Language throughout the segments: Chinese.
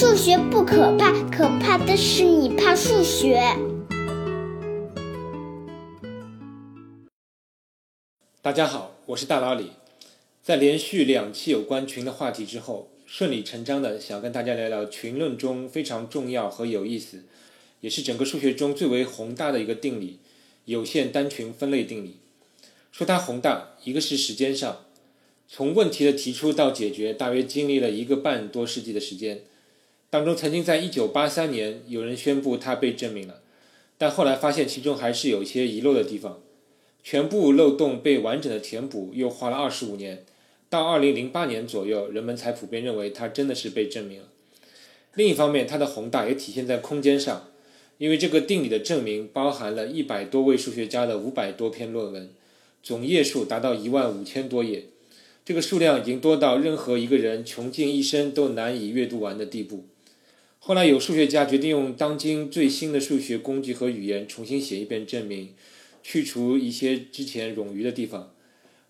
数学不可怕，可怕的是你怕数学。大家好，我是大老李。在连续两期有关群的话题之后，顺理成章的想跟大家聊聊群论中非常重要和有意思，也是整个数学中最为宏大的一个定理——有限单群分类定理。说它宏大，一个是时间上，从问题的提出到解决，大约经历了一个半多世纪的时间。当中曾经在1983年有人宣布它被证明了，但后来发现其中还是有一些遗漏的地方。全部漏洞被完整的填补，又花了二十五年，到二零零八年左右，人们才普遍认为它真的是被证明了。另一方面，它的宏大也体现在空间上，因为这个定理的证明包含了一百多位数学家的五百多篇论文，总页数达到一万五千多页，这个数量已经多到任何一个人穷尽一生都难以阅读完的地步。后来有数学家决定用当今最新的数学工具和语言重新写一遍证明。去除一些之前冗余的地方，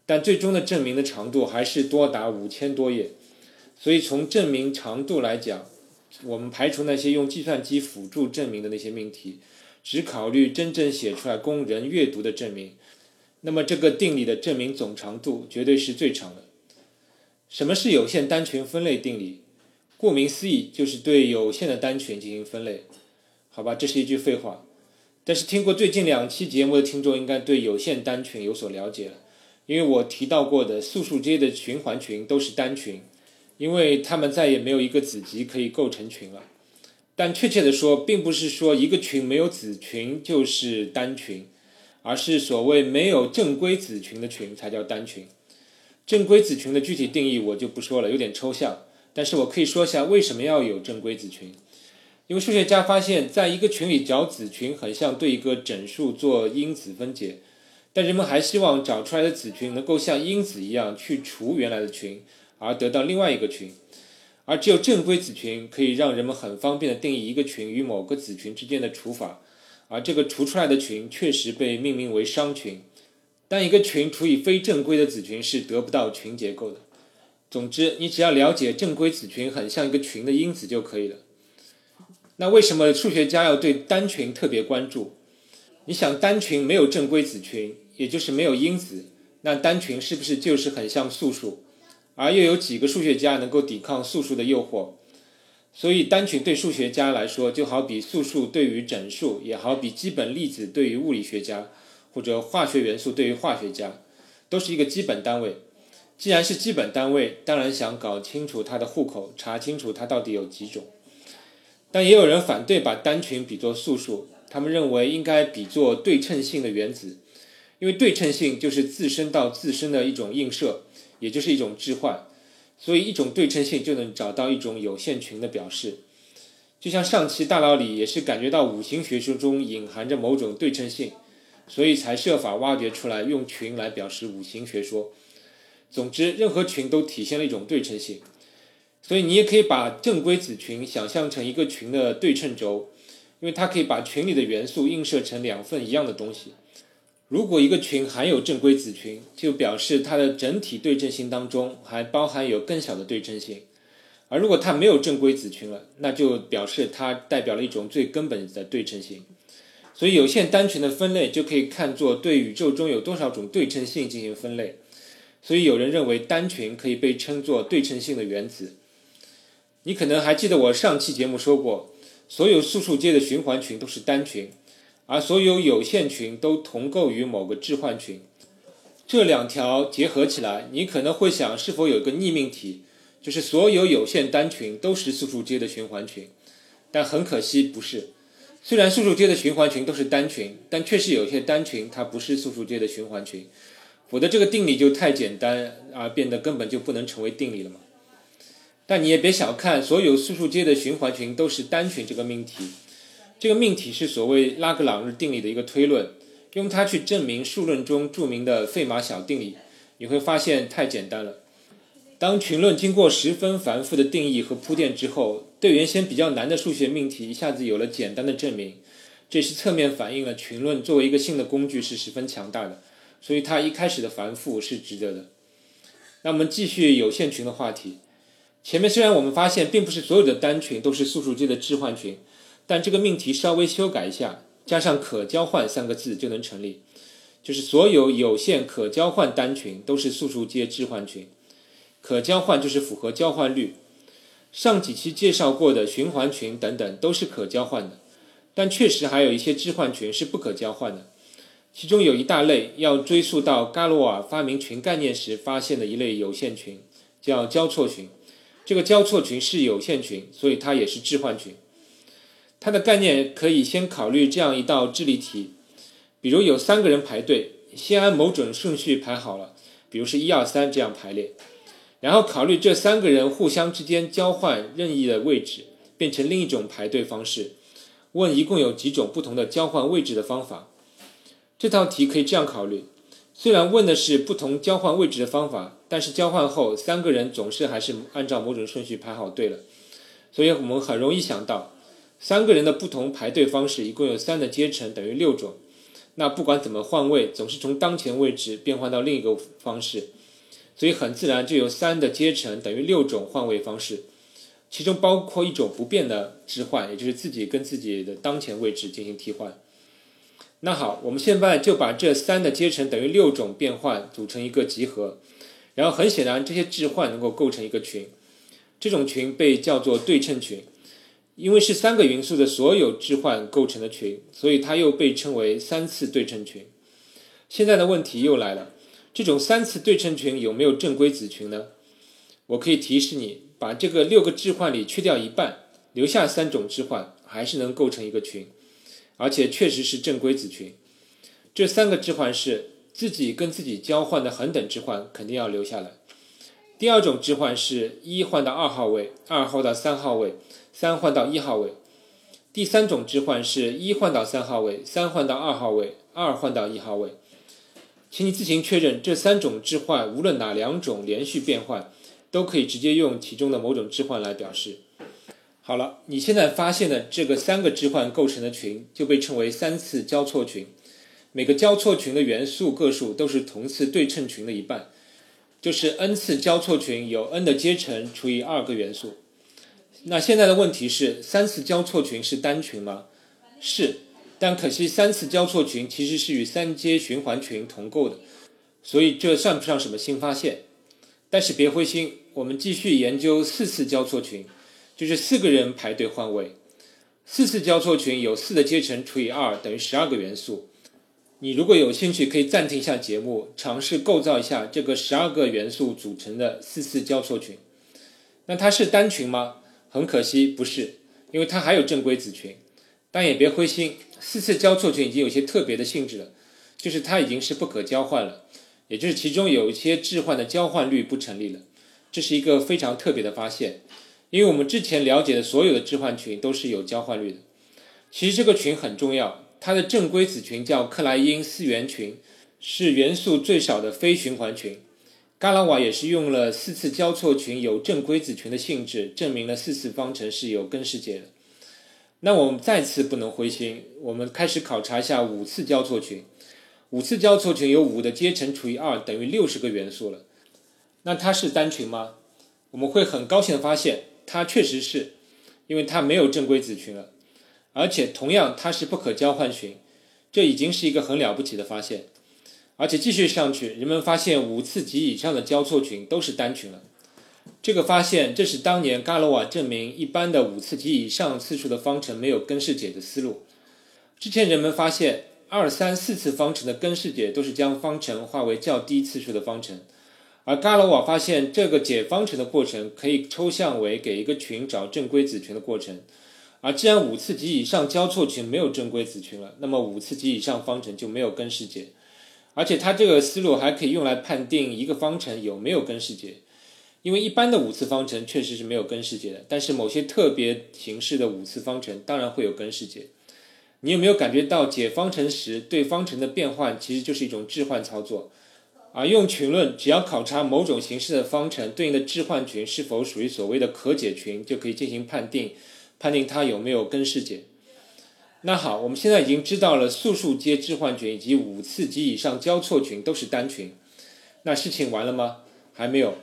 但最终的证明的长度还是多达五千多页。所以从证明长度来讲，我们排除那些用计算机辅助证明的那些命题，只考虑真正写出来供人阅读的证明，那么这个定理的证明总长度绝对是最长的。什么是有限单群分类定理？顾名思义，就是对有限的单群进行分类。好吧，这是一句废话。但是听过最近两期节目的听众应该对有限单群有所了解了，因为我提到过的素数阶的循环群都是单群，因为它们再也没有一个子集可以构成群了。但确切的说，并不是说一个群没有子群就是单群，而是所谓没有正规子群的群才叫单群。正规子群的具体定义我就不说了，有点抽象，但是我可以说一下为什么要有正规子群。因为数学家发现，在一个群里找子群很像对一个整数做因子分解，但人们还希望找出来的子群能够像因子一样去除原来的群，而得到另外一个群。而只有正规子群可以让人们很方便的定义一个群与某个子群之间的除法，而这个除出来的群确实被命名为商群。但一个群除以非正规的子群是得不到群结构的。总之，你只要了解正规子群很像一个群的因子就可以了。那为什么数学家要对单群特别关注？你想，单群没有正规子群，也就是没有因子，那单群是不是就是很像素数？而又有几个数学家能够抵抗素数的诱惑？所以，单群对数学家来说，就好比素数对于整数，也好比基本粒子对于物理学家，或者化学元素对于化学家，都是一个基本单位。既然是基本单位，当然想搞清楚它的户口，查清楚它到底有几种。但也有人反对把单群比作素数，他们认为应该比作对称性的原子，因为对称性就是自身到自身的一种映射，也就是一种置换，所以一种对称性就能找到一种有限群的表示。就像上期大佬里也是感觉到五行学说中隐含着某种对称性，所以才设法挖掘出来用群来表示五行学说。总之，任何群都体现了一种对称性。所以你也可以把正规子群想象成一个群的对称轴，因为它可以把群里的元素映射成两份一样的东西。如果一个群含有正规子群，就表示它的整体对称性当中还包含有更小的对称性；而如果它没有正规子群了，那就表示它代表了一种最根本的对称性。所以有限单群的分类就可以看作对宇宙中有多少种对称性进行分类。所以有人认为单群可以被称作对称性的原子。你可能还记得我上期节目说过，所有素数阶的循环群都是单群，而所有有限群都同构于某个置换群。这两条结合起来，你可能会想，是否有一个逆命题，就是所有有限单群都是素数阶的循环群？但很可惜不是。虽然素数阶的循环群都是单群，但确实有些单群它不是素数阶的循环群，否则这个定理就太简单，而变得根本就不能成为定理了嘛。但你也别小看所有素数阶的循环群都是单群这个命题，这个命题是所谓拉格朗日定理的一个推论，用它去证明数论中著名的费马小定理，你会发现太简单了。当群论经过十分繁复的定义和铺垫之后，对原先比较难的数学命题一下子有了简单的证明，这是侧面反映了群论作为一个新的工具是十分强大的，所以它一开始的繁复是值得的。那我们继续有限群的话题。前面虽然我们发现并不是所有的单群都是素数阶的置换群，但这个命题稍微修改一下，加上可交换三个字就能成立，就是所有有限可交换单群都是素数阶置换群。可交换就是符合交换律。上几期介绍过的循环群等等都是可交换的，但确实还有一些置换群是不可交换的。其中有一大类要追溯到伽罗瓦发明群概念时发现的一类有限群，叫交错群。这个交错群是有限群，所以它也是置换群。它的概念可以先考虑这样一道智力题：比如有三个人排队，先按某种顺序排好了，比如是一二三这样排列，然后考虑这三个人互相之间交换任意的位置，变成另一种排队方式。问一共有几种不同的交换位置的方法？这道题可以这样考虑。虽然问的是不同交换位置的方法，但是交换后三个人总是还是按照某种顺序排好队了，所以我们很容易想到，三个人的不同排队方式一共有三的阶乘等于六种。那不管怎么换位，总是从当前位置变换到另一个方式，所以很自然就有三的阶乘等于六种换位方式，其中包括一种不变的置换，也就是自己跟自己的当前位置进行替换。那好，我们现在就把这三的阶乘等于六种变换组成一个集合，然后很显然这些置换能够构成一个群，这种群被叫做对称群，因为是三个元素的所有置换构成的群，所以它又被称为三次对称群。现在的问题又来了，这种三次对称群有没有正规子群呢？我可以提示你，把这个六个置换里去掉一半，留下三种置换，还是能构成一个群。而且确实是正规子群，这三个置换是自己跟自己交换的恒等置换，肯定要留下来。第二种置换是一换到二号位，二换到三号位，三换到一号位。第三种置换是一换到三号位，三换到二号位，二换到一号位。请你自行确认这三种置换，无论哪两种连续变换，都可以直接用其中的某种置换来表示。好了，你现在发现的这个三个置换构成的群就被称为三次交错群。每个交错群的元素个数都是同次对称群的一半，就是 n 次交错群有 n 的阶乘除以二个元素。那现在的问题是，三次交错群是单群吗？是，但可惜三次交错群其实是与三阶循环群同构的，所以这算不上什么新发现。但是别灰心，我们继续研究四次交错群。就是四个人排队换位，四次交错群有四的阶乘除以二等于十二个元素。你如果有兴趣，可以暂停一下节目，尝试构造一下这个十二个元素组成的四次交错群。那它是单群吗？很可惜不是，因为它还有正规子群。但也别灰心，四次交错群已经有些特别的性质了，就是它已经是不可交换了，也就是其中有一些置换的交换律不成立了。这是一个非常特别的发现。因为我们之前了解的所有的置换群都是有交换率的，其实这个群很重要，它的正规子群叫克莱因四元群，是元素最少的非循环群。伽拉瓦也是用了四次交错群有正规子群的性质，证明了四次方程是有根式解的。那我们再次不能灰心，我们开始考察一下五次交错群。五次交错群有五的阶乘除以二等于六十个元素了，那它是单群吗？我们会很高兴的发现。它确实是，因为它没有正规子群了，而且同样它是不可交换群，这已经是一个很了不起的发现。而且继续上去，人们发现五次及以上的交错群都是单群了。这个发现这是当年伽罗瓦证明一般的五次及以上次数的方程没有根式解的思路。之前人们发现二、三、四次方程的根式解都是将方程化为较低次数的方程。而伽罗瓦发现，这个解方程的过程可以抽象为给一个群找正规子群的过程。而既然五次及以上交错群没有正规子群了，那么五次及以上方程就没有根式解。而且它这个思路还可以用来判定一个方程有没有根式解。因为一般的五次方程确实是没有根式解的，但是某些特别形式的五次方程当然会有根式解。你有没有感觉到解方程时对方程的变换其实就是一种置换操作？而用群论，只要考察某种形式的方程对应的置换群是否属于所谓的可解群，就可以进行判定，判定它有没有根式解。那好，我们现在已经知道了素数阶置换群以及五次及以上交错群都是单群。那事情完了吗？还没有，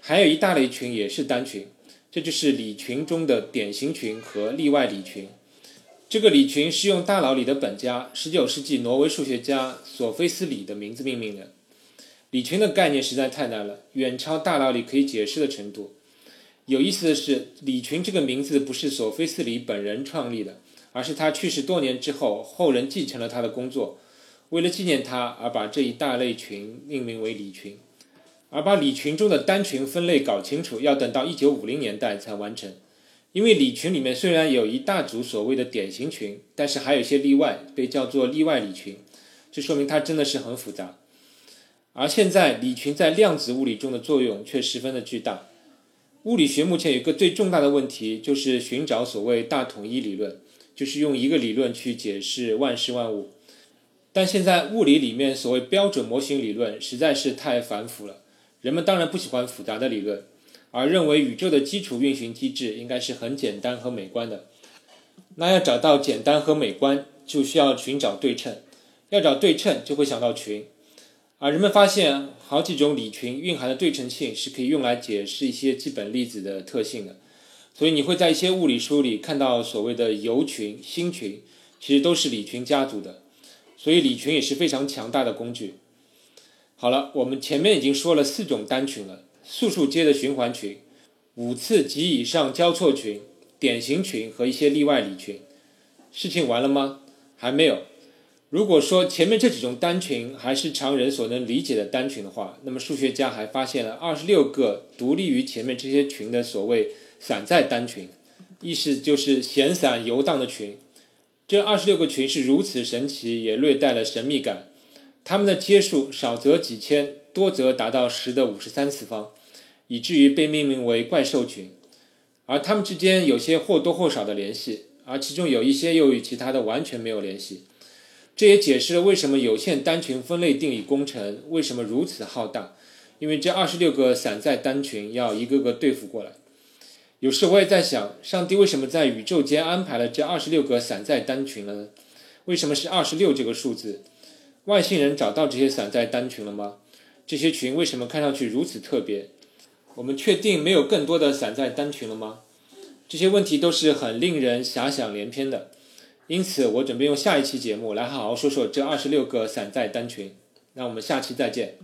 还有一大类群也是单群，这就是李群中的典型群和例外李群。这个李群是用大脑里的本家19世纪挪威数学家索菲斯里的名字命名的。李群的概念实在太难了，远超大脑里可以解释的程度。有意思的是，李群这个名字不是索菲斯里本人创立的，而是他去世多年之后，后人继承了他的工作，为了纪念他而把这一大类群命名为李群。而把李群中的单群分类搞清楚，要等到1950年代才完成。因为李群里面虽然有一大组所谓的典型群，但是还有一些例外，被叫做例外李群。这说明它真的是很复杂。而现在李群在量子物理中的作用却十分的巨大。物理学目前有一个最重大的问题，就是寻找所谓大统一理论，就是用一个理论去解释万事万物。但现在物理里面所谓标准模型理论实在是太繁复了。人们当然不喜欢复杂的理论，而认为宇宙的基础运行机制应该是很简单和美观的。那要找到简单和美观，就需要寻找对称。要找对称，就会想到群。而人们发现，好几种理群蕴含的对称性是可以用来解释一些基本粒子的特性的。所以你会在一些物理书里看到所谓的铀群、锌群，其实都是理群家族的。所以理群也是非常强大的工具。好了，我们前面已经说了四种单群了：素数阶的循环群、五次及以上交错群、典型群和一些例外理群。事情完了吗？还没有。如果说前面这几种单群还是常人所能理解的单群的话，那么数学家还发现了二十六个独立于前面这些群的所谓散在单群，意思就是闲散游荡的群。这二十六个群是如此神奇，也略带了神秘感。它们的阶数少则几千，多则达到十的五十三次方，以至于被命名为怪兽群。而它们之间有些或多或少的联系，而其中有一些又与其他的完全没有联系。这也解释了为什么有限单群分类定理工程为什么如此浩大，因为这二十六个散在单群要一个个对付过来。有时我也在想，上帝为什么在宇宙间安排了这二十六个散在单群呢？为什么是二十六这个数字？外星人找到这些散在单群了吗？这些群为什么看上去如此特别？我们确定没有更多的散在单群了吗？这些问题都是很令人遐想连篇的。因此，我准备用下一期节目来好好说说这二十六个散在单群。那我们下期再见。